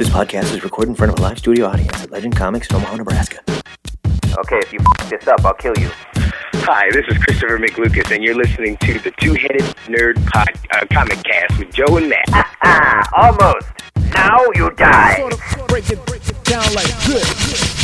This podcast is recorded in front of a live studio audience at Legend Comics in Omaha, Nebraska. Okay, if you f- this up, I'll kill you. Hi, this is Christopher McLucas, and you're listening to the Two Headed Nerd pod, uh, Comic Cast with Joe and Matt. Almost. Now you die.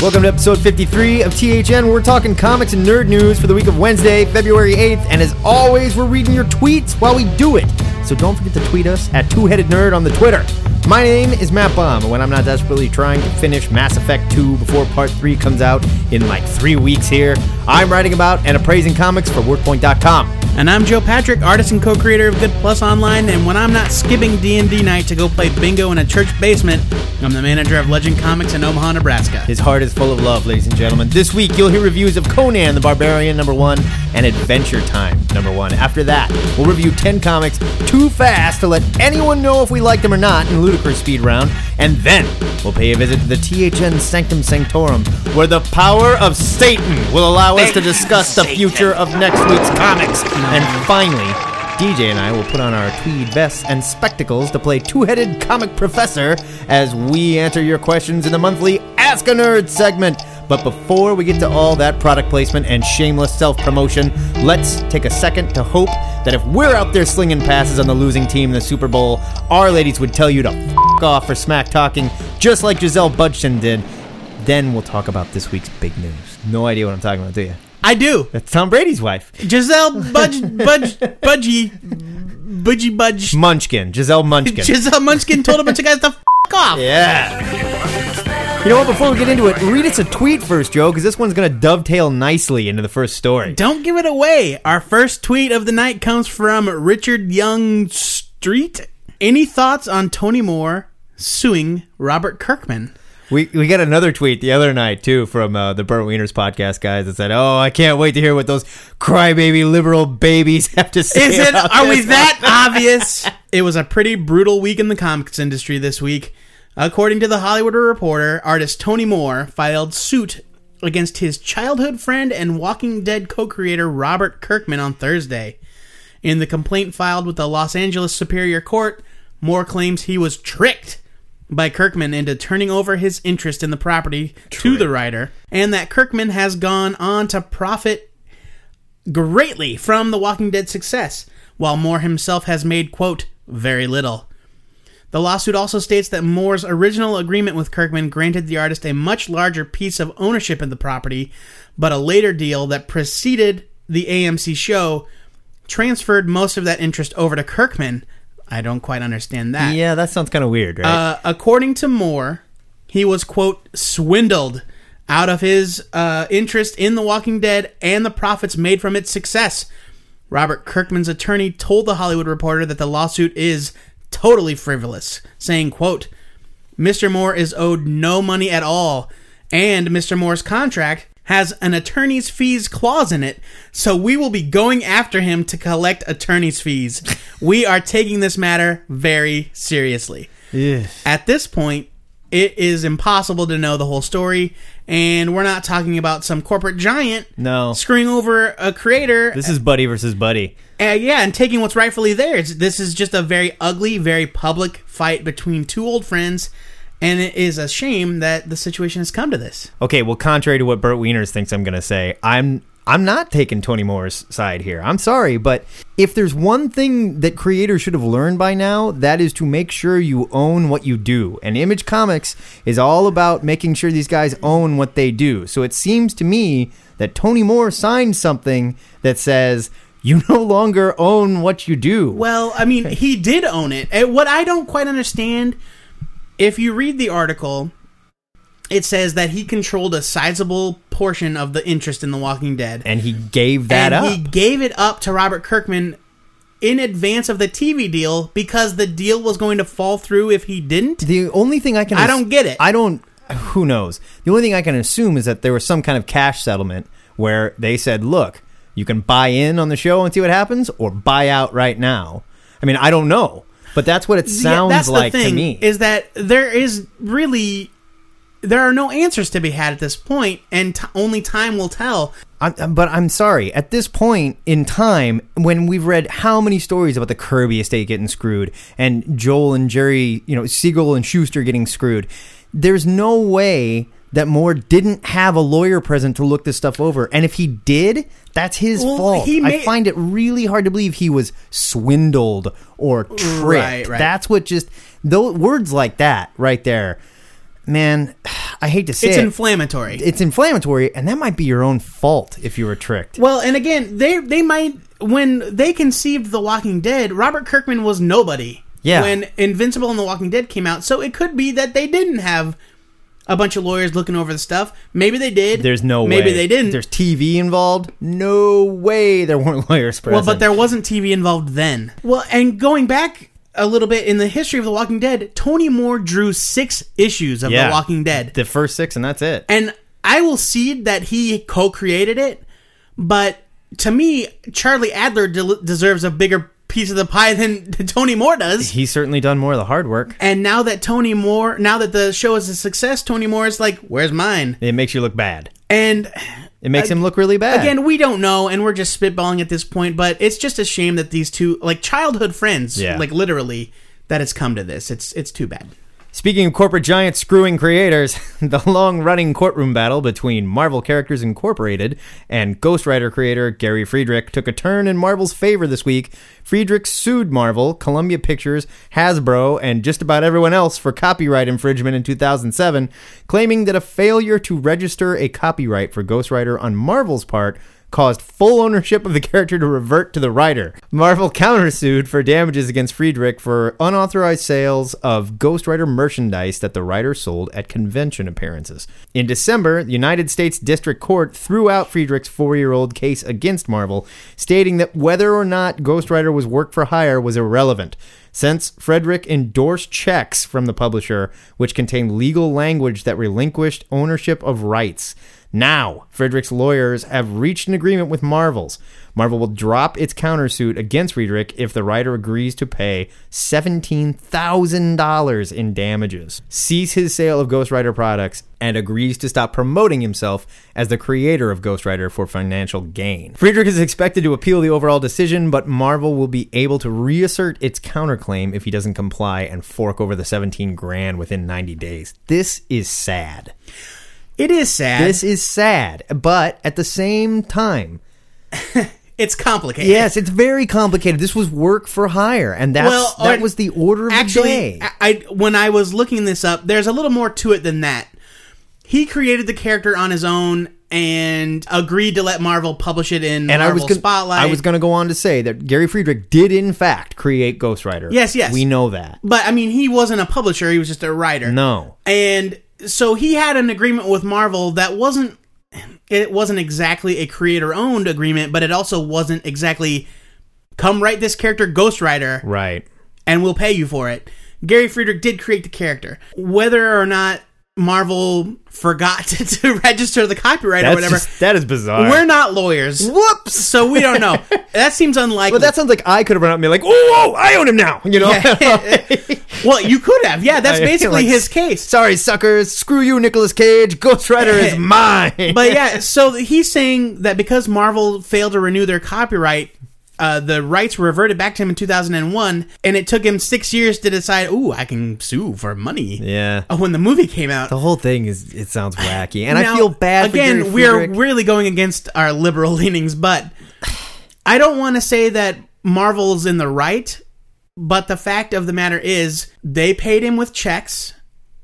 Welcome to episode 53 of THN. We're talking comics and nerd news for the week of Wednesday, February 8th. And as always, we're reading your tweets while we do it. So don't forget to tweet us at Two Headed Nerd on the Twitter. My name is Matt Baum, and when I'm not desperately trying to finish Mass Effect 2 before Part 3 comes out in like three weeks here, I'm writing about and appraising comics for WordPoint.com. And I'm Joe Patrick, artist and co-creator of Good Plus Online, and when I'm not skipping D&D night to go play bingo in a church basement, I'm the manager of Legend Comics in Omaha, Nebraska. His heart is full of love, ladies and gentlemen. This week, you'll hear reviews of Conan the Barbarian, number one, and Adventure Time, number one. After that, we'll review 10 comics too fast to let anyone know if we like them or not in ludicrous speed round. And then, we'll pay a visit to the THN Sanctum Sanctorum, where the power of Satan will allow us to discuss the future of next week's comics. And finally, DJ and I will put on our tweed vests and spectacles to play two headed comic professor as we answer your questions in the monthly Ask a Nerd segment. But before we get to all that product placement and shameless self promotion, let's take a second to hope that if we're out there slinging passes on the losing team in the Super Bowl, our ladies would tell you to f off for smack talking, just like Giselle Budgeon did. Then we'll talk about this week's big news. No idea what I'm talking about, do you? I do. That's Tom Brady's wife. Giselle Budge, Budge, Budgie, Budgie Budge. Munchkin. Giselle Munchkin. Giselle Munchkin told a bunch of guys to f off. Yeah. You know what? Before we get into it, read us a tweet first, Joe, because this one's going to dovetail nicely into the first story. Don't give it away. Our first tweet of the night comes from Richard Young Street. Any thoughts on Tony Moore suing Robert Kirkman? We we got another tweet the other night too from uh, the Burnt Wieners podcast guys that said, "Oh, I can't wait to hear what those crybaby liberal babies have to say." Is it? Are we this." that obvious? It was a pretty brutal week in the comics industry this week. According to the Hollywood Reporter, artist Tony Moore filed suit against his childhood friend and Walking Dead co-creator Robert Kirkman on Thursday. In the complaint filed with the Los Angeles Superior Court, Moore claims he was tricked by Kirkman into turning over his interest in the property to the writer, and that Kirkman has gone on to profit greatly from The Walking Dead success, while Moore himself has made, quote, very little. The lawsuit also states that Moore's original agreement with Kirkman granted the artist a much larger piece of ownership in the property, but a later deal that preceded the AMC show transferred most of that interest over to Kirkman. I don't quite understand that. Yeah, that sounds kind of weird, right? Uh, according to Moore, he was, quote, swindled out of his uh, interest in The Walking Dead and the profits made from its success. Robert Kirkman's attorney told The Hollywood Reporter that the lawsuit is totally frivolous, saying, quote, Mr. Moore is owed no money at all, and Mr. Moore's contract has an attorney's fees clause in it, so we will be going after him to collect attorney's fees. we are taking this matter very seriously. Ugh. At this point, it is impossible to know the whole story, and we're not talking about some corporate giant no, screwing over a creator. this is buddy versus buddy. Uh, yeah, and taking what's rightfully theirs. This is just a very ugly, very public fight between two old friends, and it is a shame that the situation has come to this. Okay, well, contrary to what Burt Wieners thinks I'm going to say, I'm I'm not taking Tony Moore's side here. I'm sorry, but if there's one thing that creators should have learned by now, that is to make sure you own what you do. And Image Comics is all about making sure these guys own what they do. So it seems to me that Tony Moore signed something that says you no longer own what you do. Well, I mean, he did own it. And what I don't quite understand, if you read the article, it says that he controlled a sizable portion of the interest in The Walking Dead. and he gave that and up. he gave it up to Robert Kirkman in advance of the TV deal because the deal was going to fall through if he didn't. The only thing I can I don't get it. I don't who knows. The only thing I can assume is that there was some kind of cash settlement where they said, "Look, you can buy in on the show and see what happens or buy out right now." I mean, I don't know, but that's what it sounds Yeah, that's like the thing, to me. Is that there is really there are no answers to be had at this point, and t- only time will tell. I'm, but I'm sorry. At this point in time, when we've read how many stories about the Kirby estate getting screwed and Joel and Jerry, you know, Siegel and Shuster getting screwed, there's no way that Moore didn't have a lawyer present to look this stuff over. And if he did, that's his Well, fault. I find it really hard to believe he was swindled or tricked. Right, right. That's what just those words like that right there. Man, I hate to say it. It's it. inflammatory. it's inflammatory, and that might be your own fault if you were tricked. Well, and again, they they might when they conceived The Walking Dead, Robert Kirkman was nobody. Yeah. When Invincible and The Walking Dead came out, so it could be that they didn't have a bunch of lawyers looking over the stuff. Maybe they did. There's no Maybe way. they didn't. There's TV involved. No way there weren't lawyers present. well, but there wasn't TV involved then. Well, and going back a little bit in the history of The Walking Dead, Tony Moore drew six issues of Yeah. The Walking Dead. the first six, and that's it. And I will cede that he co-created it, but to me, Charlie Adlard de- deserves a bigger piece of the pie than Tony Moore does. He's certainly done more of the hard work. And now that Tony Moore, now that the show is a success, Tony Moore is like, "Where's mine?" It makes you look bad. And It makes uh, him look really bad. again, we don't know, and we're just spitballing at this point. But it's just a shame that these two, like childhood friends, Yeah. like literally, that it's come to this. It's it's too bad. Speaking of corporate giants screwing creators, the long running courtroom battle between Marvel Characters Incorporated and Ghost Rider creator Gary Friedrich took a turn in Marvel's favor this week. Friedrich sued Marvel, Columbia Pictures, Hasbro, and just about everyone else for copyright infringement in 2007, claiming that a failure to register a copyright for Ghost Rider on Marvel's part caused full ownership of the character to revert to the writer. Marvel countersued for damages against Friedrich for unauthorized sales of Ghost Rider merchandise that the writer sold at convention appearances. In December, the United States District Court threw out Friedrich's four year old case against Marvel, stating that whether or not Ghost Rider was work for hire was irrelevant. Since Friedrich endorsed checks from the publisher, which contained legal language that relinquished ownership of rights. Now, Friedrich's lawyers have reached an agreement with Marvel's. Marvel will drop its countersuit against Friedrich if the writer agrees to pay $17,000 in damages, cease his sale of Ghost Rider products, and agrees to stop promoting himself as the creator of Ghost Rider for financial gain. Friedrich is expected to appeal the overall decision, but Marvel will be able to reassert its counterclaim if he doesn't comply and fork over the 17 grand within 90 days. This is sad. It is sad. This is sad, but at the same time, it's complicated. yes, it's very complicated. This was work for hire, and that's Well, that was the order of actually, the day. I, I when I was looking this up, there's a little more to it than that. He created the character on his own and agreed to let Marvel publish it in and I Marvel was gonna, Spotlight. I was going to go on to say that Gary Friedrich did in fact create Ghost Rider. Yes, yes. we know that. but I mean, he wasn't a publisher; he was just a writer. No, and so he had an agreement with Marvel that wasn't. It wasn't exactly a creator-owned agreement, but it also wasn't exactly come write this character Ghost Rider right. and we'll pay you for it. Gary Friedrich did create the character. Whether or not Marvel forgot to, to register the copyright or whatever, just, that is bizarre. we're not lawyers. Whoops. So we don't know. that seems unlikely. But that sounds like I could have run up and be like, "Oh, whoa, I own him now." You know. well, you could have. Yeah, that's I- basically like, his case. Sorry, suckers. Screw you, Nicolas Cage. Ghost Rider is mine. But yeah, so he's saying that because Marvel failed to renew their copyright, uh, the rights were reverted back to him in 2001, and it took him six years to decide, ooh, I can sue for money. yeah. Uh, When the movie came out. The whole thing is it sounds wacky, and I feel bad. Again, we're really going against our liberal leanings, but I don't want to say that Marvel's in the right. But the fact of the matter is, they paid him with checks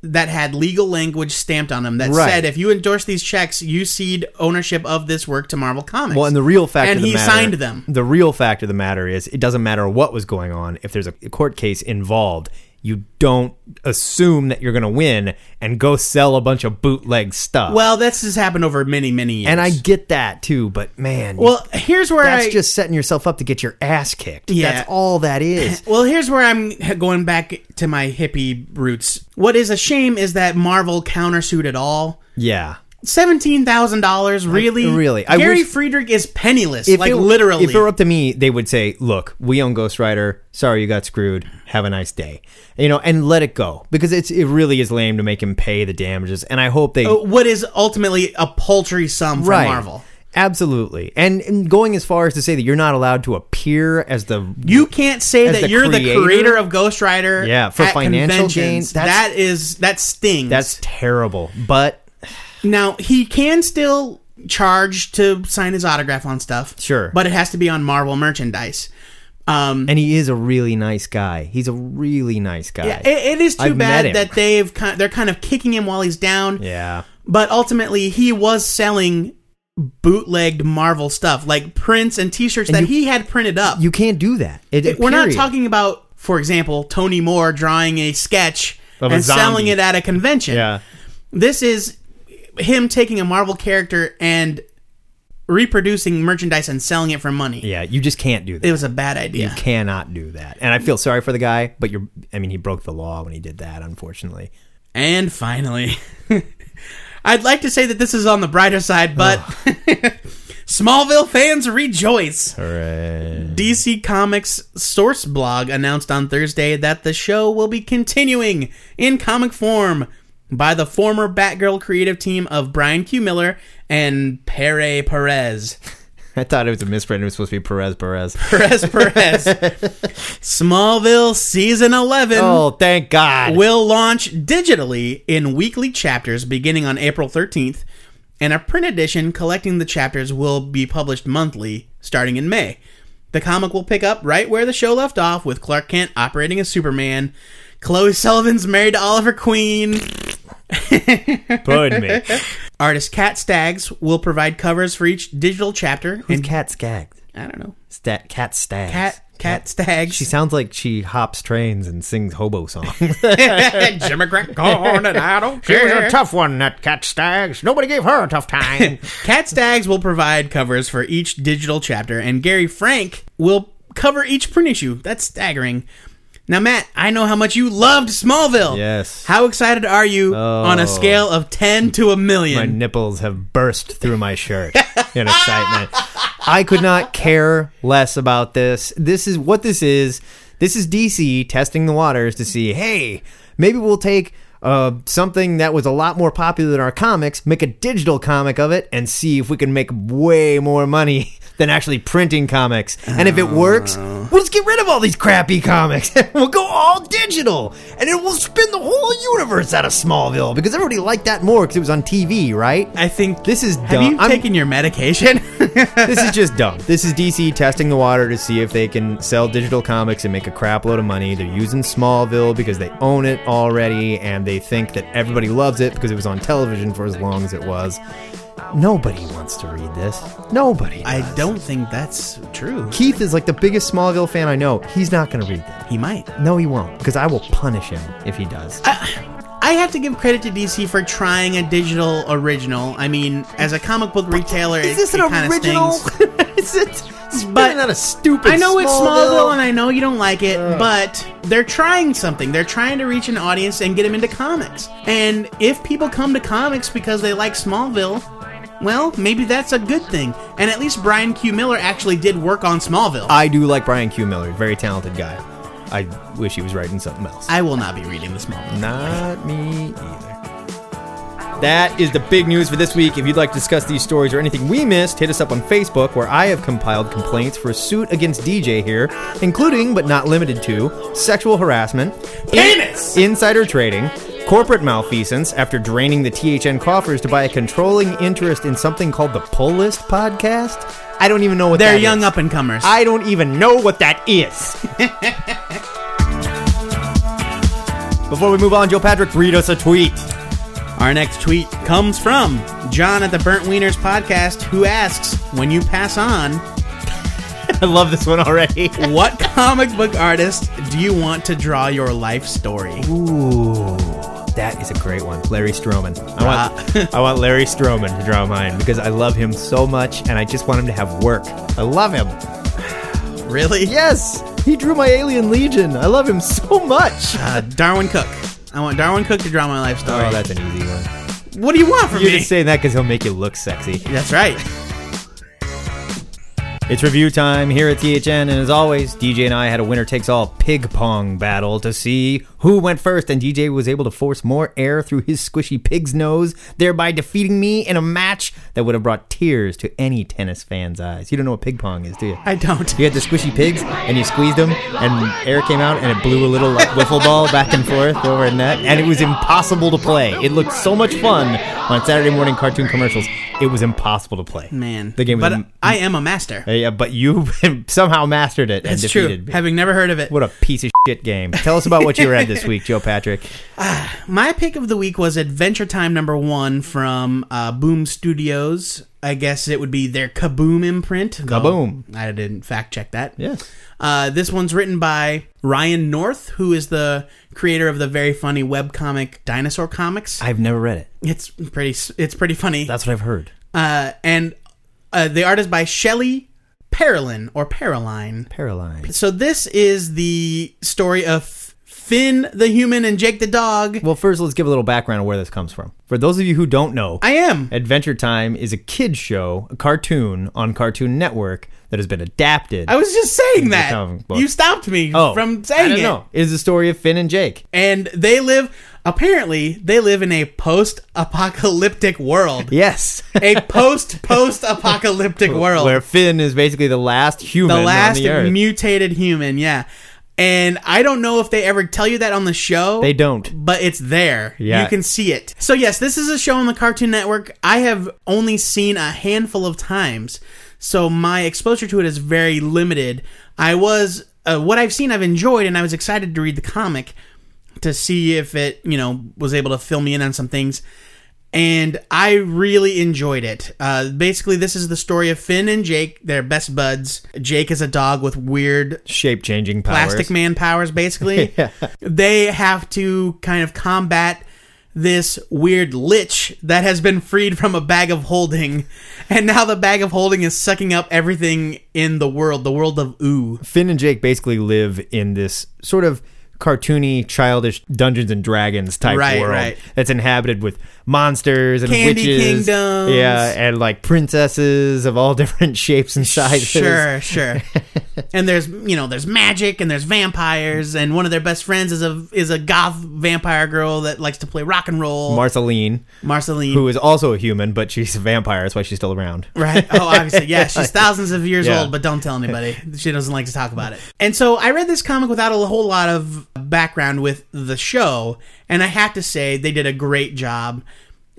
that had legal language stamped on them that Right. said, if you endorse these checks, you cede ownership of this work to Marvel Comics. Well, and the real fact and of the he matter, signed them. The real fact of the matter is, it doesn't matter what was going on. If there's a court case involved, you don't assume that you're going to win and go sell a bunch of bootleg stuff. Well, this has happened over many, many years. and I get that too, but man, well, here's where that's I just setting yourself up to get your ass kicked. Yeah. That's all that is. Well, here's where I'm going back to my hippie roots. What is a shame is that Marvel countersued it all. yeah. Seventeen thousand dollars, really? really, I Gary wish- Friedrich is penniless, If like it- literally. If it were up to me, they would say, "Look, we own Ghost Rider. Sorry, you got screwed. Have a nice day." You know, and let it go because it's it really is lame to make him pay the damages. And I hope they oh, what is ultimately a paltry sum from Marvel. Absolutely, and, and going as far as to say that you're not allowed to appear as the You can't say that the you're the creator? creator of Ghost Rider. Yeah, for financial gain, conventions. that's- that is that stings. that's terrible. But now he can still charge to sign his autograph on stuff. Sure. but it has to be on Marvel merchandise. Um, and he is a really nice guy. He's a really nice guy. yeah, it, it is too I've bad that they've kind they're kind of kicking him while he's down. yeah. But ultimately, he was selling bootlegged Marvel stuff like prints and T-shirts that you- he had printed up. You can't do that. It, We're not talking about, for example, Tony Moore drawing a sketch Of and selling it at a convention. Yeah. This is him taking a Marvel character and reproducing merchandise and selling it for money. Yeah, you just can't do that. It was a bad idea. You cannot do that. And I feel sorry for the guy, but you're I mean he broke the law when he did that, unfortunately. And finally, I'd like to say that this is on the brighter side, but Smallville fans rejoice. Hooray. DC Comics source blog announced on Thursday that the show will be continuing in comic form by the former Batgirl creative team of Brian Q. Miller and Pere Perez. I thought it was a misprint. It was supposed to be Perez Perez. Perez Perez. Smallville season 11 Oh, thank God. will launch digitally in weekly chapters beginning on April 13th, and a print edition collecting the chapters will be published monthly starting in May. The comic will pick up right where the show left off with Clark Kent operating as Superman. Chloe Sullivan's married to Oliver Queen. Pardon me. Artist Cat Staggs will provide covers for each digital chapter. Who's And Cat Skaggs? I don't know. Stat, cat Staggs. Cat Cat Staggs. She sounds like she hops trains and sings hobo songs. Jimmy Crack corn and I don't care. A tough one, that Cat Staggs. Nobody gave her a tough time. Cat Staggs will provide covers for each digital chapter, and Gary Frank will cover each print issue. That's staggering. Now, Matt, I know how much you loved Smallville. Yes. How excited are you on a Oh. scale of 10 to a million? my million? nipples have burst through my shirt in excitement. I could not care less about this. This is what this is. This is DC testing the waters to see, hey, maybe we'll take uh, something that was a lot more popular than our comics, make a digital comic of it, and see if we can make way more money than actually printing comics. And if it works, we'll just get rid of all these crappy comics. we'll go all digital, and it will spin the whole universe out of Smallville because everybody liked that more because it was on TV, right? I think. This is Have dumb. you I'm- taken your medication? this is just dumb. This is DC testing the water to see if they can sell digital comics and make a crap load of money. They're using Smallville because they own it already and they think that everybody loves it because it was on television for as long as it was. Nobody wants to read this. Nobody. I does. don't think that's true. Keith is like the biggest Smallville fan I know. He's not going to read that. He might. No, he won't because I will punish him if he does. I have to give credit to DC for trying a digital original. I mean, as a comic book retailer, is this it an kinda original? is it? But out a stupid. I know it's Smallville. Smallville, and I know you don't like it, but they're trying something. They're trying to reach an audience and get them into comics. And if people come to comics because they like Smallville, well, maybe that's a good thing. And at least Brian Q. Miller actually did work on Smallville. I do like Brian Q. Miller, very talented guy. I wish he was writing something else. I will not be reading the Smallville. Not me either. That is the big news for this week. If you'd like to discuss these stories or anything we missed, hit us up on Facebook, where I have compiled complaints for a suit against DJ here, including but not limited to sexual harassment, Penis! insider trading, corporate malfeasance after draining the THN coffers to buy a controlling interest in something called the Pull List podcast. I don't even know what that is. They're that young is. up and comers. I don't even know what that is. Before we move on, Joe Patrick, read us a tweet. Our next tweet comes from John at the Burnt Wieners podcast, who asks, When you pass on, I love this one already. what comic book artist do you want to draw your life story? Ooh, that is a great one. Larry Stroman. I want, I want Larry Stroman to draw mine because I love him so much and I just want him to have work. I love him. Really? Yes, he drew my Alien Legion. I love him so much. Uh, Darwyn Cooke. I want Darwyn Cooke to draw my life story. Oh, that's an easy one. What do you want from me? You're just saying that because he'll make you look sexy. That's right. It's review time here at THN, and as always, DJ and I had a winner takes all pig pong battle to see who went first, and DJ was able to force more air through his squishy pig's nose, thereby defeating me in a match that would have brought tears to any tennis fan's eyes. You don't know what pig pong is, do you? I don't. You had the squishy pigs, and you squeezed them, and air came out, and it blew a little like, wiffle ball back and forth over a net, and it was impossible to play. It looked so much fun on Saturday morning cartoon commercials. It was impossible to play. Man. the game was. But I am a master. uh, yeah, but you somehow mastered it and It's true. defeated me. Having never heard of it. What a piece of shit game. Tell us about what you read this week, Joe Patrick. My pick of the week was Adventure Time number one from uh, Boom Studios. I guess it would be their Kaboom imprint. though Kaboom. I didn't fact check that. Yes. Uh, this one's written by Ryan North, who is the creator of the very funny webcomic Dinosaur Comics. I've never read it. It's pretty. It's pretty funny. That's what I've heard. Uh, and uh, the art is by Shelli Parolin or Paroline. Paralyzed. So this is the story of Finn the human and Jake the dog. Well, first, let's give a little background of where this comes from. For those of you who don't know, I am. Adventure Time is a kid show, a cartoon on Cartoon Network that has been adapted. I was just saying that. You stopped me oh, from saying I it. know. It is the story of Finn and Jake. And they live. Apparently, they live in a post-apocalyptic world. Yes. a post-post-apocalyptic world. Where Finn is basically the last human the last the mutated human, yeah. And I don't know if they ever tell you that on the show. they don't. but it's there. Yeah. You can see it. So yes, this is a show on the Cartoon Network I have only seen a handful of times. So my exposure to it is very limited. I was uh, what I've seen I've enjoyed and I was excited to read the comic to see if it, you know, was able to fill me in on some things. And I really enjoyed it. Uh, basically, this is the story of Finn and Jake. They're best buds. Jake is a dog with weird Shape changing powers. plastic man powers basically they have to kind of combat this weird lich that has been freed from a bag of holding and now the bag of holding is sucking up everything in the world the world of ooh Finn and Jake basically live in this sort of cartoony, childish Dungeons and Dragons type Right, world right. that's inhabited with monsters and Candy witches, kingdoms. yeah, and like princesses of all different shapes and sizes. sure sure and there's you know there's magic and there's vampires and one of their best friends is a is a goth vampire girl that likes to play rock and roll Marceline, marceline who is also a human, but she's a vampire. That's why she's still around. Right. Oh, obviously. Yeah, she's thousands of years Yeah. old, but don't tell anybody. She doesn't like to talk about it. And so I read this comic without a whole lot of background with the show, and I have to say they did a great job.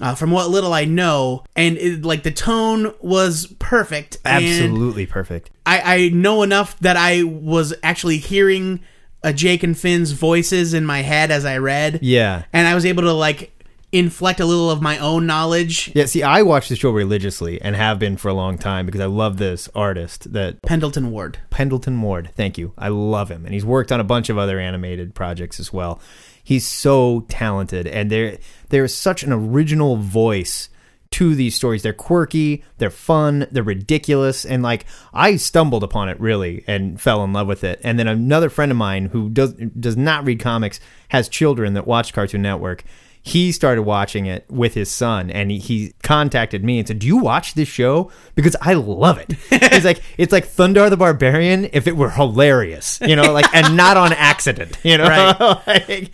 Uh, from what little I know, and it, like the tone was perfect. Absolutely perfect. I, I know enough that I was actually hearing uh, Jake and Finn's voices in my head as I read. Yeah. And I was able to like inflect a little of my own knowledge. Yeah, see, I watch the show religiously and have been for a long time because I love this artist that Pendleton Ward. Pendleton Ward. Thank you. I love him, and he's worked on a bunch of other animated projects as well. He's so talented, and there there is such an original voice to these stories. They're quirky, they're fun, they're ridiculous, and like I stumbled upon it really and fell in love with it. And then another friend of mine who does does not read comics has children that watch Cartoon Network. He started watching it with his son, and he, he contacted me and said, "Do you watch this show? Because I love it." He's like, "It's like Thundarr the Barbarian if it were hilarious, you know, like and not on accident, you know." Right.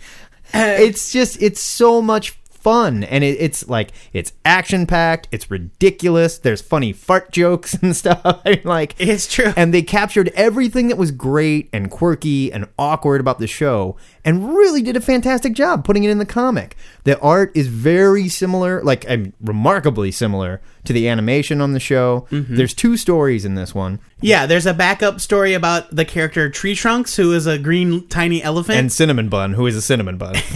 Like, it's just it's so much fun and it, it's like it's action packed it's ridiculous there's funny fart jokes and stuff I mean, like It's true. and they captured everything that was great and quirky and awkward about the show and really did a fantastic job putting it in the comic the art is very similar like I mean, remarkably similar to the animation on the show Mm-hmm. there's two stories in this one Yeah, there's a backup story about the character Tree Trunks, who is a green tiny elephant. and cinnamon bun who is a cinnamon bun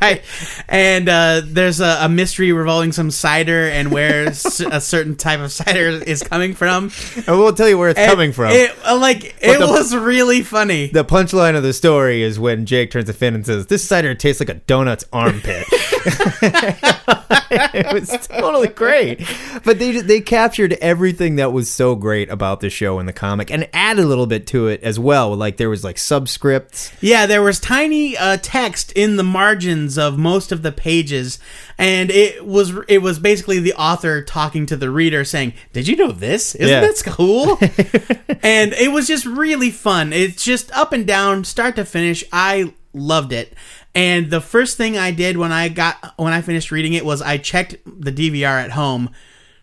right. And uh, there's a, a mystery revolving some cider and where a certain type of cider is coming from. and we'll tell you where it's And coming from It, uh, like, it the- was really funny. the punchline of the story is when Jake turns to Finn and says, "This cider tastes like a donut's armpit." it was totally great, but they they captured everything that was so great about the show in the comic and added a little bit to it as well. Like there was like subscripts. yeah, there was tiny uh, text in the margins of most of the the pages, and it was it was basically the author talking to the reader, saying, "Did you know this? Isn't Yeah. this cool?" and it was just really fun. It's just up and down, start to finish. I loved it. And the first thing I did when I got when I finished reading it was I checked the DVR at home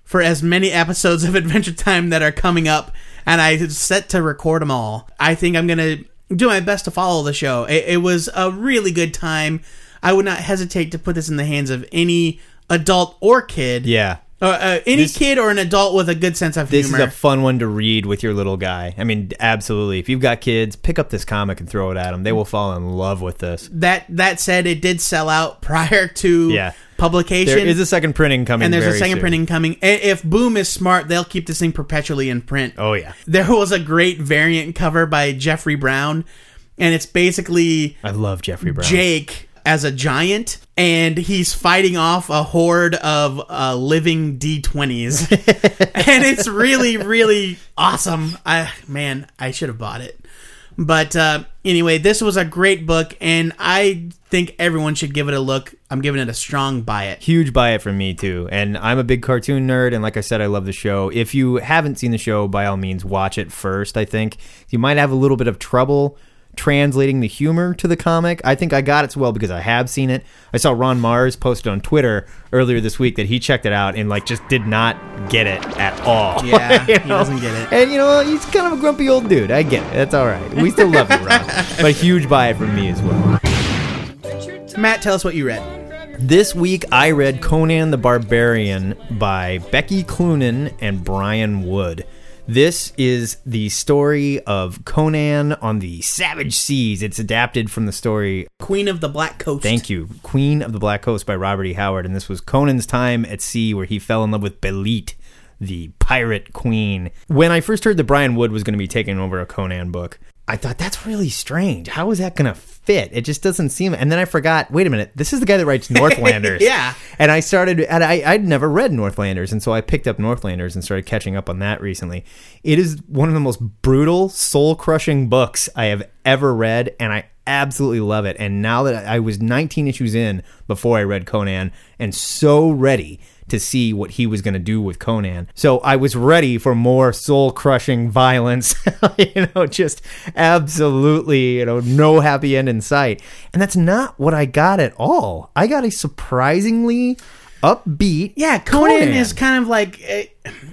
for as many episodes of Adventure Time that are coming up, and I set to record them all. I think I'm gonna do my best to follow the show. It, it was a really good time. I would not hesitate to put this in the hands of any adult or kid. Yeah. Uh, uh, any This- kid or an adult with a good sense of This humor. This is a fun one to read with your little guy. I mean, absolutely. If you've got kids, pick up this comic and throw it at them. They will fall in love with this. that that said, it did sell out prior to Yeah. publication. There is a second printing coming. and there's a second soon. printing coming. If Boom is smart, they'll keep this thing perpetually in print. Oh yeah, There was a great variant cover by Jeffrey Brown, and it's basically I love Jeffrey Brown. Jake as a giant, and he's fighting off a horde of uh, living D20s, and it's really, really awesome. I man, I should have bought it. But uh, anyway, this was a great book, and I think everyone should give it a look. I'm giving it a strong buy it. Huge buy it from me too. And I'm a big cartoon nerd, and like I said, I love the show. If you haven't seen the show, by all means, watch it first. I think you might have a little bit of trouble translating the humor to the comic. I think I got it so well because I have seen it. I saw Ron Marz posted on Twitter earlier this week that he checked it out and like just did not get it at all. Yeah, You he doesn't get it. And you know, he's kind of a grumpy old dude. I get it. That's all right. We still love you, Ron. but huge buy from me as well. Matt, tell us what you read. This week I read Conan the Barbarian by Becky Cloonan and Brian Wood. This is the story of Conan on the Savage Seas. It's adapted from the story Queen of the Black Coast. Thank you. Queen of the Black Coast by Robert E. Howard. And this was Conan's time at sea where he fell in love with Belit, the pirate queen. When I first heard that Brian Wood was going to be taking over a Conan book, I thought that's really strange. How is that going to fit? It just doesn't seem. And then I forgot. Wait a minute. This is the guy that writes Northlanders. Yeah. And I started. And I I'd never read Northlanders, and so I picked up Northlanders and started catching up on that recently. It is one of the most brutal, soul crushing books I have ever read, and I absolutely love it. And now that I was 19 issues in before I read Conan, and so ready to see what he was going to do with Conan. So I was ready for more soul crushing violence, you know, just absolutely, you know, no happy end in sight. And that's not what I got at all. I got a surprisingly upbeat. Yeah, Conan, Conan. is kind of like eh,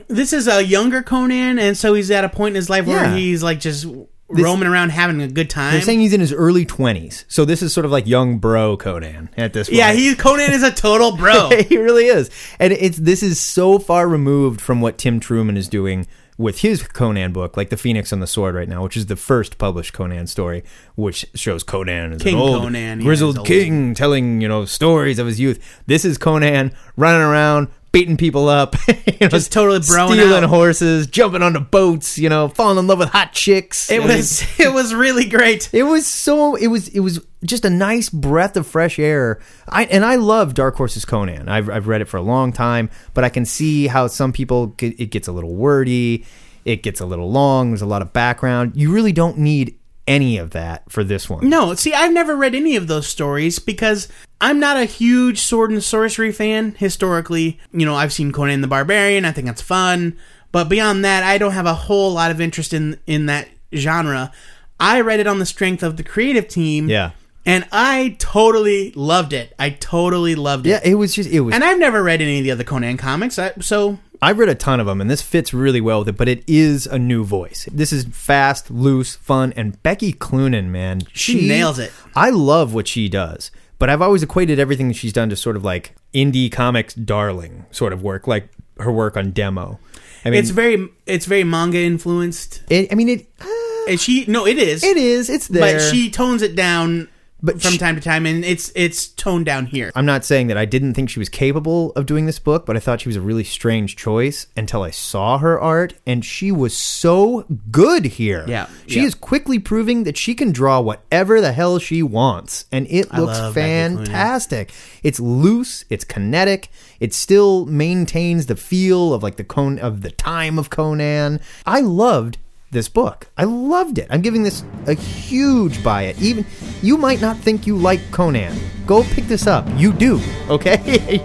this is a younger Conan, and so he's at a point in his life where Yeah. he's like just roaming around having a good time. They're saying he's in his early 20s. So this is sort of like young bro Conan at this point. yeah, he Conan is a total bro. he really is. And it's this is so far removed from what Tim Truman is doing with his Conan book, like The Phoenix and the Sword right now, which is the first published Conan story, which shows Conan as King an old Conan, yeah, grizzled old. king telling, you know, stories of his youth. This is Conan running around beating people up, you know, Just totally broing stealing out. horses, jumping onto boats, you know, falling in love with hot chicks. It was it was really great. it was so it was it was just a nice breath of fresh air. I and I love Dark Horse's Conan. I've I've read it for a long time, but I can see how some people it gets a little wordy. It gets a little long. There's a lot of background. You really don't need any of that for this one. No, see, I've never read any of those stories because I'm not a huge sword and sorcery fan historically. You know, I've seen Conan the Barbarian, I think that's fun, but beyond that, I don't have a whole lot of interest in in that genre. I read it on the strength of the creative team. Yeah. And I totally loved it. I totally loved it. Yeah, it was just it was. And I've never read any of the other Conan comics, I, so I've read a ton of them, and this fits really well with it. But it is a new voice. This is fast, loose, fun, and Becky Cloonan, man, She nails it. I love what she does, but I've always equated everything she's done to sort of like indie comics darling sort of work, like her work on Demo. I mean, it's very it's very manga influenced. it, I mean, it. uh, And she no, it is. it is. It's there. but she tones it down But from she- time to time and it's it's toned down here I'm not saying that I didn't think she was capable of doing this book, but I thought she was a really strange choice until I saw her art, and she was so good here. Yeah, she yeah. is quickly proving that she can draw whatever the hell she wants, and it looks love Becky Cloonan. fantastic. It's loose, it's kinetic, it still maintains the feel of like the Con of the time of Conan. I loved this book. I loved it. I'm giving this a huge buy it. Even you might not think you like Conan. Go pick this up. You do, okay?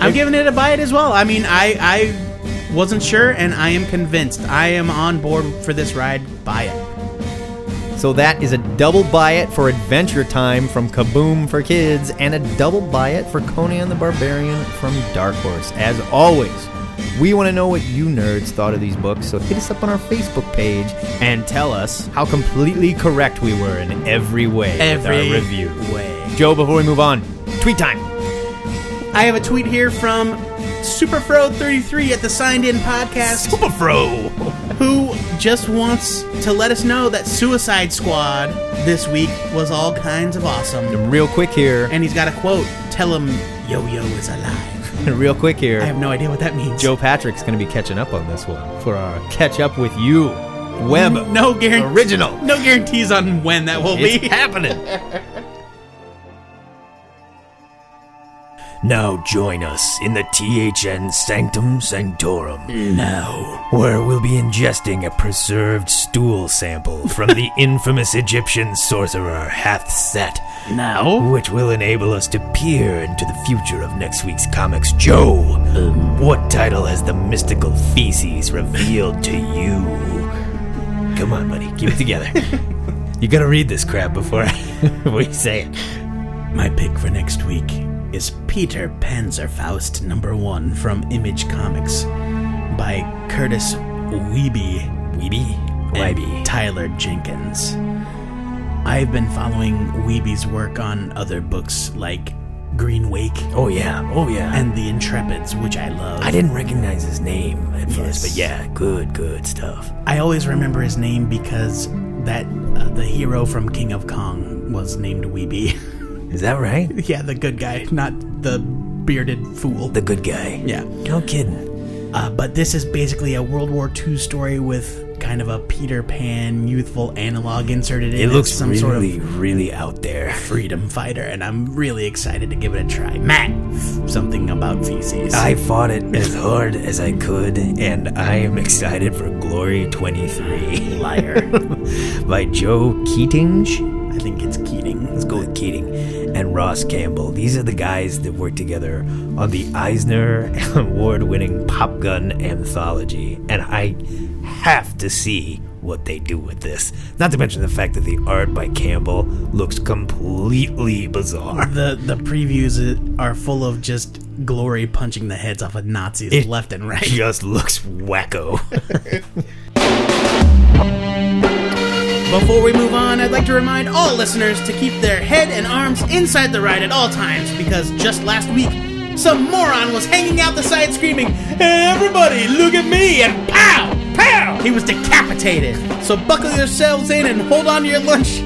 I'm giving it a buy it as well. I mean, I I wasn't sure, and I am convinced. I am on board for this ride. Buy it. So that is a double buy it for Adventure Time from Kaboom for Kids and a double buy it for Conan the Barbarian from Dark Horse. As always, we want to know what you nerds thought of these books, so hit us up on our Facebook page and tell us how completely correct we were in every way Every with our review. way. Joe, before we move on, tweet time. I have a tweet here from Superfro33 at the Signed In Podcast. Superfro. who just wants to let us know that Suicide Squad this week was all kinds of awesome. Real quick here. And he's got a quote Tell him Yo Yo is alive. Real quick here. I have no idea what that means. Joe Patrick's going to be catching up on this one for our catch up with you web no guarantee. original. No guarantees on when that will It's be. happening. Now join us in the THN Sanctum Sanctorum, Now, where we'll be ingesting a preserved stool sample from the infamous Egyptian sorcerer Hath Set, No. which will enable us to peer into the future of next week's comics. Joe, um. what title has the mystical feces revealed to you? Come on, buddy, keep it together. you gotta read this crap before, you say it. My pick for next week is Peter Panzerfaust number one from Image Comics by Kurtis Wiebe. Weeby? Wybie. Tyler Jenkins. I've been following Wiebe's work on other books like Green Wake Oh yeah, oh yeah. and The Intrepids, which I love. I didn't recognize his name at Yes. first, but yeah, good, good stuff. I always remember his name because that uh, the hero from King of Kong was named Weeby. Is that right? yeah, the good guy, not the bearded fool. The good guy. yeah. No kidding. Uh, but this is basically a World War II story with kind of a Peter Pan youthful analog inserted in It looks some really, sort of really out there. freedom fighter, and I'm really excited to give it a try. Matt, something about feces. I fought it as hard as I could, and I am excited for Glory 23 liar. by Joe Keatinge. I think it's Keating. Let's go with Keating and Ross Campbell. These are the guys that worked together on the Eisner Award winning Pop Gun anthology, and I have to see what they do with this. Not to mention the fact that the art by Campbell looks completely bizarre. The the previews are full of just glory punching the heads off of Nazis It left and right. just looks wacko. Before we move on, I'd like to remind all listeners to keep their head and arms inside the ride at all times because just last week, some moron was hanging out the side screaming, Everybody, look at me! And pow! Pow! He was decapitated. So buckle yourselves in and hold on to your lunch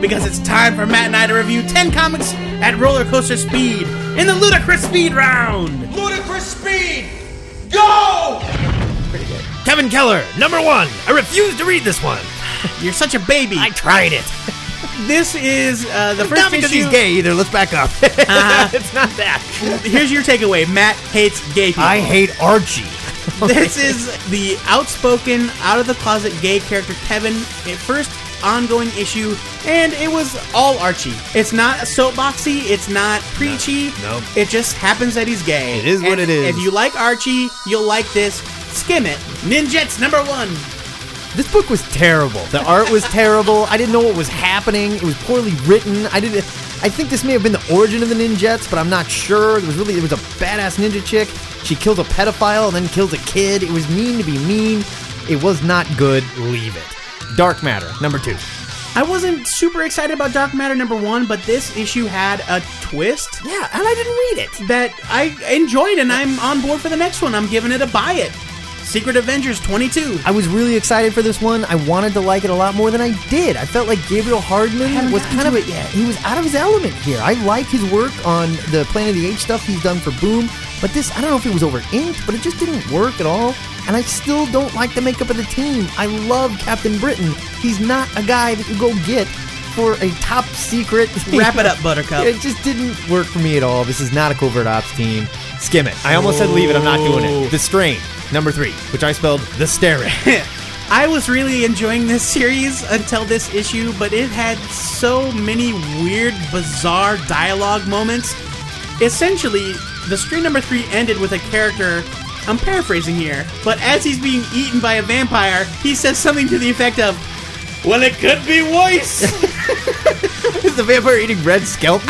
because it's time for Matt and I to review 10 comics at roller coaster speed in the ludicrous speed round. Ludicrous speed! Go! Kevin Keller, number one. I refuse to read this one. You're such a baby. I tried it. this is uh, the first Not because issue. he's gay either. Let's back up. it's not that. Here's your takeaway: Matt hates gay people. I hate Archie. this is the outspoken, out of the closet gay character Kevin. A first ongoing issue, and it was all Archie. It's not soapboxy. It's not preachy. no. It just happens that he's gay. It is what it is. If you like Archie, you'll like this. Skim it. Ninjettes number one. This book was terrible. The art was terrible. I didn't know what was happening. It was poorly written. I didn't. I think this may have been the origin of the Ninjettes, but I'm not sure. It was really it was a badass ninja chick. She killed a pedophile, and then kills a kid. It was mean to be mean. It was not good. Leave it. Dark Matter number two. I wasn't super excited about Dark Matter number one, but this issue had a twist Yeah, and I didn't read it. that I enjoyed, and I'm on board for the next one. I'm giving it a buy it. Secret Avengers 22. I was really excited for this one. I wanted to like it a lot more than I did. I felt like Gabriel Hardman was kind of to it yet. he was out of his element here. I like his work on the Planet of the Apes stuff he's done for Boom, but this I don't know if it was over inked, but it just didn't work at all. And I still don't like the makeup of the team. I love Captain Britain. He's not a guy that you go get for a top secret. Wrap it up, Buttercup. It just didn't work for me at all. This is not a covert ops team. Skim it. I almost said leave it. I'm not doing it. The Strain, number three, which I spelled the staring. I was really enjoying this series until this issue, but it had so many weird, bizarre dialogue moments. Essentially, the stream number three ended with a character. I'm paraphrasing here, but as he's being eaten by a vampire, he says something to the effect of, "Well, it could be worse." Is the vampire eating Red Skelton?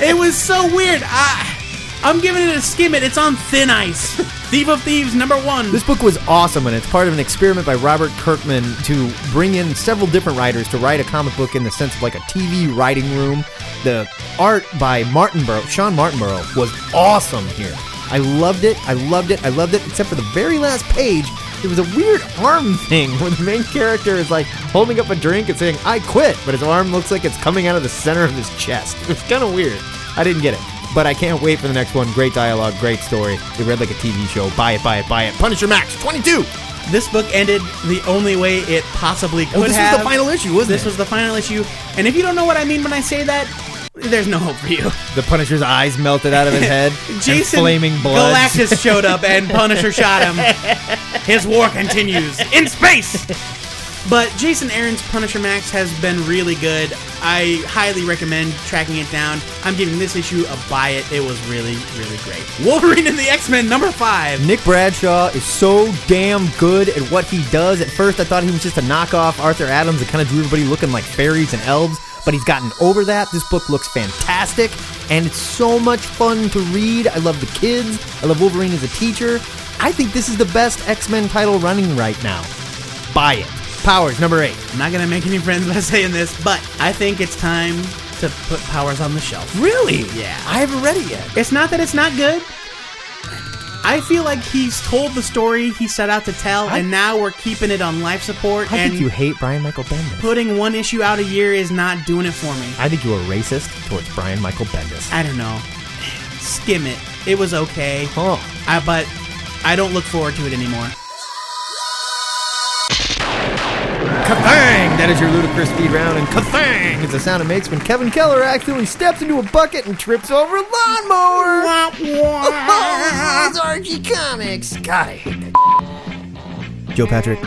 it was so weird. I, I'm giving it a skim it. It's on thin ice. Thief of Thieves number one. This book was awesome, and it's part of an experiment by Robert Kirkman to bring in several different writers to write a comic book in the sense of like a TV writing room. The art by Martinbrough, Shawn Martinbrough, was awesome here. I loved it. I loved it. I loved it. Except for the very last page, there was a weird arm thing where the main character is like holding up a drink and saying "I quit," but his arm looks like it's coming out of the center of his chest. It's kind of weird. I didn't get it. But I can't wait for the next one. Great dialogue, great story. It read like a TV show. Buy it, buy it, buy it. Punisher Max 22. This book ended the only way it possibly could Oh, this have. was the final issue, wasn't This it? was the final issue. And if you don't know what I mean when I say that, there's no hope for you. The Punisher's eyes melted out of his head. Jason flaming blood. Galactus showed up and Punisher shot him. His war continues in space. But Jason Aaron's Punisher Max has been really good. I highly recommend tracking it down. I'm giving this issue a buy it. It was really, really great. Wolverine and the X Men number five. Nick Bradshaw is so damn good at what he does. At first, I thought he was just a knockoff Arthur Adams that kind of drew everybody looking like fairies and elves, but he's gotten over that. This book looks fantastic, and it's so much fun to read. I love the kids. I love Wolverine as a teacher. I think this is the best X Men title running right now. Buy it. Powers, number eight. I'm not gonna make any friends by saying this, but I think it's time to put Powers on the shelf. Really? Yeah. I haven't read it yet. It's not that it's not good. I feel like he's told the story he set out to tell, I- and now we're keeping it on life support. I and think you hate Brian Michael Bendis. putting one issue out a year is not doing it for me. I think you are racist towards Brian Michael Bendis. I don't know. Skim it. It was okay. Oh. I, but I don't look forward to it anymore. Kathang! That is your ludicrous speed round, and kathang is the sound it makes when Kevin Keller accidentally steps into a bucket and trips over a lawnmower. It's Archie Comics. God, I hate that. Joe Patrick,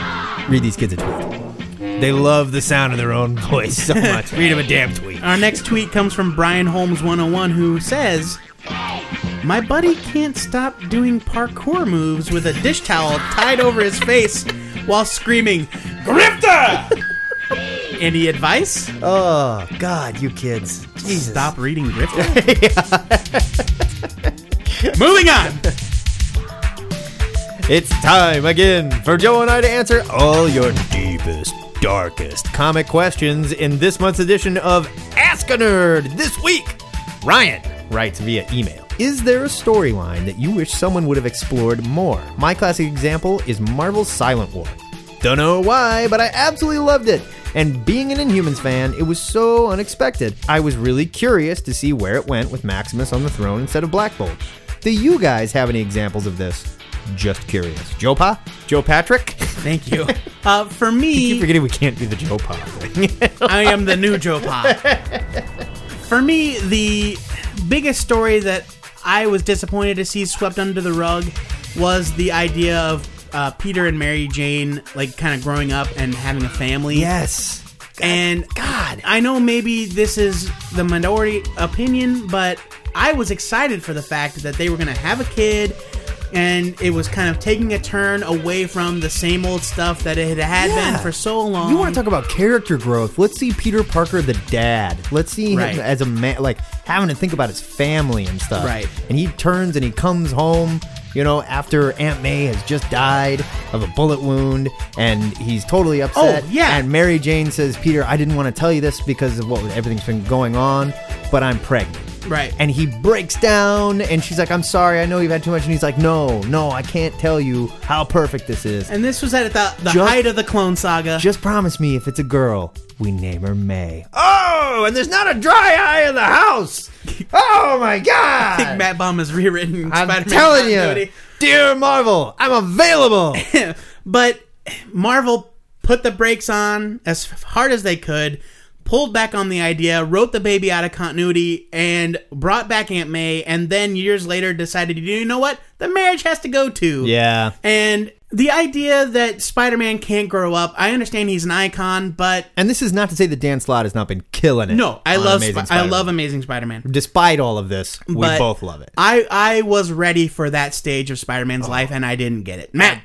read these kids a tweet. They love the sound of their own voice so much. read them a damn tweet. Our next tweet comes from Brian Holmes 101 who says, My buddy can't stop doing parkour moves with a dish towel tied over his face while screaming, Grifter! Any advice? Oh, God, you kids. Jesus. Stop reading Grifter. Moving on. It's time again for Joe and I to answer all your deepest, darkest comic questions in this month's edition of Ask a Nerd. This week, Ryan writes via email Is there a storyline that you wish someone would have explored more? My classic example is Marvel's Silent War. Don't know why, but I absolutely loved it. And being an Inhumans fan, it was so unexpected. I was really curious to see where it went with Maximus on the throne instead of Black Bolt. Do you guys have any examples of this? Just curious. Joe Pa? Joe Patrick? Thank you. Uh, for keep me, forgetting we can't do the Joe Pa thing. I am the new Joe Pop. For me, the biggest story that I was disappointed to see swept under the rug was the idea of uh, Peter and Mary Jane, like, kind of growing up and having a family. yes. And God, I know maybe this is the minority opinion, but I was excited for the fact that they were going to have a kid. And it was kind of taking a turn away from the same old stuff that it had Yeah. been for so long. You want to talk about character growth? Let's see Peter Parker, the dad. Let's see Right. him as a man, like having to think about his family and stuff. Right. And he turns and he comes home, you know, after Aunt May has just died of a bullet wound, and he's totally oh, upset. Oh, yeah. And Mary Jane says, "Peter, I didn't want to tell you this because of what everything's been going on, but I'm pregnant." Right. And he breaks down, and she's like, "I'm sorry, I know you've had too much." And he's like, "No, no, I can't tell you how perfect this is. And this was at the, the Just- height of the clone saga. Just promise me if it's a girl, we name her May. Oh, and there's not a dry eye in the house. Oh my god! I think! Matt Baum has rewritten I'm Spider-Man telling you, dear Marvel, I'm available. but Marvel put the brakes on as hard as they could, pulled back on the idea, wrote the baby out of continuity, and brought back Aunt May, and then years later decided, you know what? The marriage has to go too. Yeah. And the idea that Spider Man can't grow up, I understand he's an icon, but And this is not to say that Dan Slott has not been killing it. no, I love Amazing Sp- I Spider-Man. love Amazing Spider Man. Despite all of this, we But both love it. I I was ready for that stage of Spider Man's life, and I didn't get it. Matt,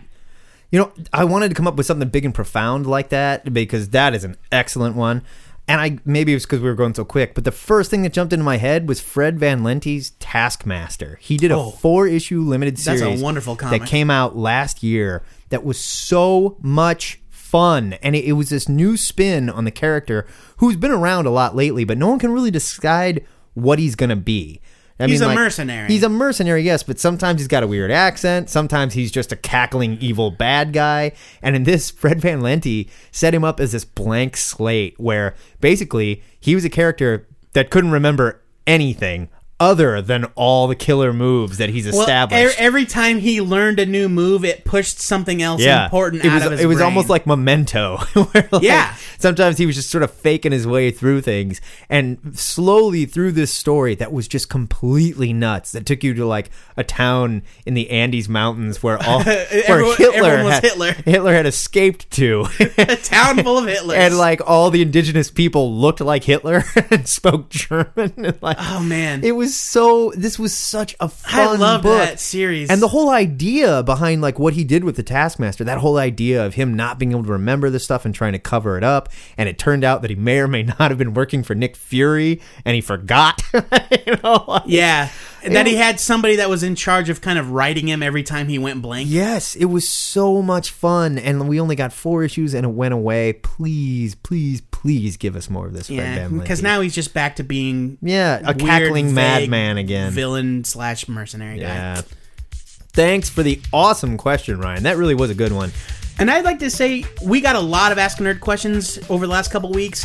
You know, I wanted to come up with something big and profound like that because that is an excellent one. And I maybe it was because we were going so quick, but the first thing that jumped into my head was Fred Van Lente's Taskmaster. He did a Oh. four issue limited series. That's a wonderful comic. that came out last year that was so much fun. And it, it was this new spin on the character who's been around a lot lately, but no one can really decide what he's going to be. I He's a mercenary. He's a mercenary, yes, but sometimes he's got a weird accent. Sometimes he's just a cackling evil bad guy. And in this, Fred Van Lente set him up as this blank slate where basically he was a character that couldn't remember anything other than all the killer moves that he's well, established. e- every time he learned a new move, it pushed something else important it out was of his it was brain. almost like memento where like, Yeah. sometimes he was just sort of faking his way through things and slowly through this story that was just completely nuts that took you to like a town in the Andes mountains where all where Everyone- Hitler everyone had, Hitler. Hitler had escaped to a town full of Hitlers. and like all the indigenous people looked like Hitler and spoke German and like oh man, it was so. This was such a fun love book. that series. and the whole idea behind like what he did with the Taskmaster. That whole idea of him not being able to remember this stuff and trying to cover it up. And it turned out that he may or may not have been working for Nick Fury, and he forgot. you know, like- yeah, that he had somebody that was in charge of kind of writing him every time he went blank. Yes, it was so much fun, and we only got four issues, and it went away. Please, please, please give us more of this. Yeah, because now he's just back to being yeah, a weird, cackling madman again. villain slash mercenary guy. Yeah. Thanks for the awesome question, Ryan. That really was a good one. And I'd like to say we got a lot of Ask a Nerd questions over the last couple weeks.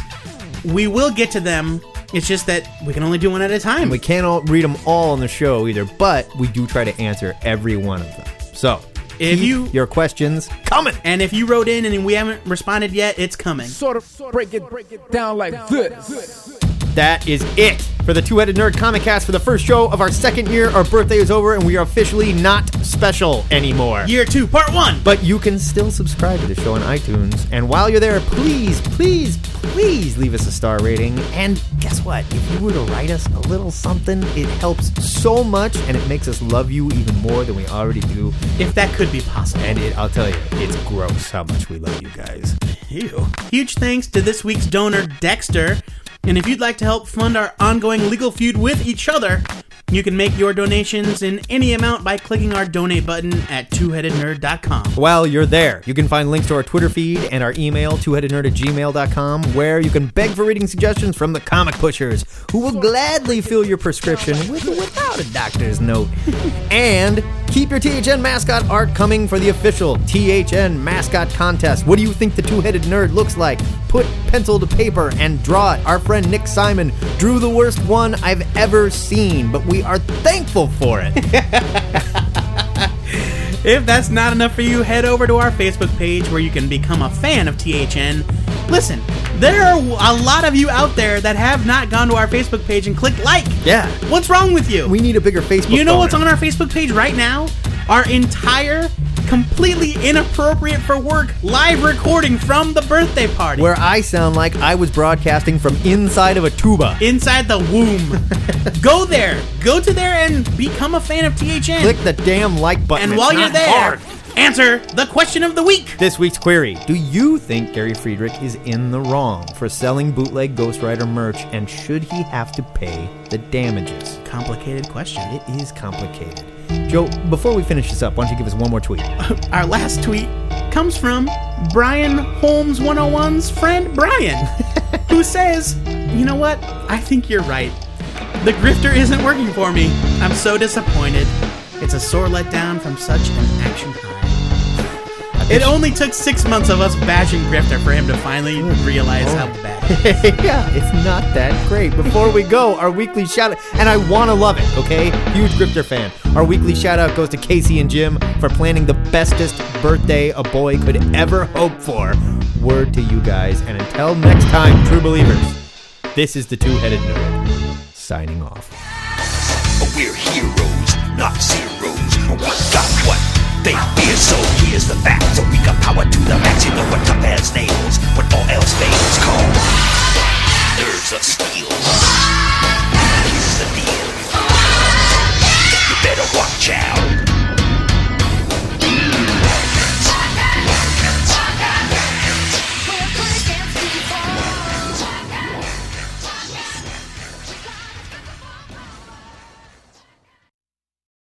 We will get to them. It's just that we can only do one at a time. We can't all read them all on the show either, but we do try to answer every one of them. So, If keep you- your questions coming. and if you wrote in and we haven't responded yet, it's coming. Sort of break it, break it down like this. That is it for the Two Headed Nerd Comic Cast for the first show of our second year. Our birthday is over, and we are officially not special anymore. Year two, part one. But you can still subscribe to the show on iTunes. And while you're there, please, please, please leave us a star rating. And guess what? If you were to write us a little something, it helps so much and it makes us love you even more than we already do. If that could be possible. And it, I'll tell you, it's gross how much we love you guys. Ew. Huge thanks to this week's donor, Dexter. And if you'd like to help fund our ongoing legal feud with each other, you can make your donations in any amount by clicking our donate button at twoheadednerd.com. While you're there, you can find links to our Twitter feed and our email, twoheadednerd at gmail.com, where you can beg for reading suggestions from the comic pushers, who will gladly fill your prescription with or without a doctor's note. and keep your THN mascot art coming for the official THN mascot contest. What do you think the two-headed nerd looks like? Put pencil to paper and draw it. Our friend Nick Simon drew the worst one I've ever seen, but we are thankful for it. If that's not enough for you, head over to our Facebook page where you can become a fan of THN. Listen, there are a lot of you out there that have not gone to our Facebook page and clicked like. Yeah. What's wrong with you? we need a bigger Facebook You know what's on our Facebook page right now? Our entire, completely inappropriate for work live recording from the birthday party. where I sound like I was broadcasting from inside of a tuba. inside the womb. Go there. Go to there and become a fan of THN. Click the damn like button. and while you're there, hard. answer the question of the week. This week's query Do you think Gary Friedrich is in the wrong for selling bootleg Ghost Rider merch, and should he have to pay the damages? Complicated question. It is complicated. Joe, before we finish this up, why don't you give us one more tweet? Our last tweet comes from Brian Holmes 101's friend Brian, who says, You know what? I think you're right. The grifter isn't working for me. I'm so disappointed. It's a sore letdown from such an action high. It only took six months of us bashing Grifter for him to finally realize how bad. yeah, it's not that great. Before we go, our weekly shout out, and I want to love it, okay? Huge Grifter fan. Our weekly shout out goes to Casey and Jim for planning the bestest birthday a boy could ever hope for. Word to you guys, and until next time, true believers, This is the Two Headed Nerd signing off. We're heroes, not zeros. Got what they fear. So here's the fact. So we got power to the max. You know what tough as nails. When all else fails. Call nerves of steel. Here's the deal. You better watch out.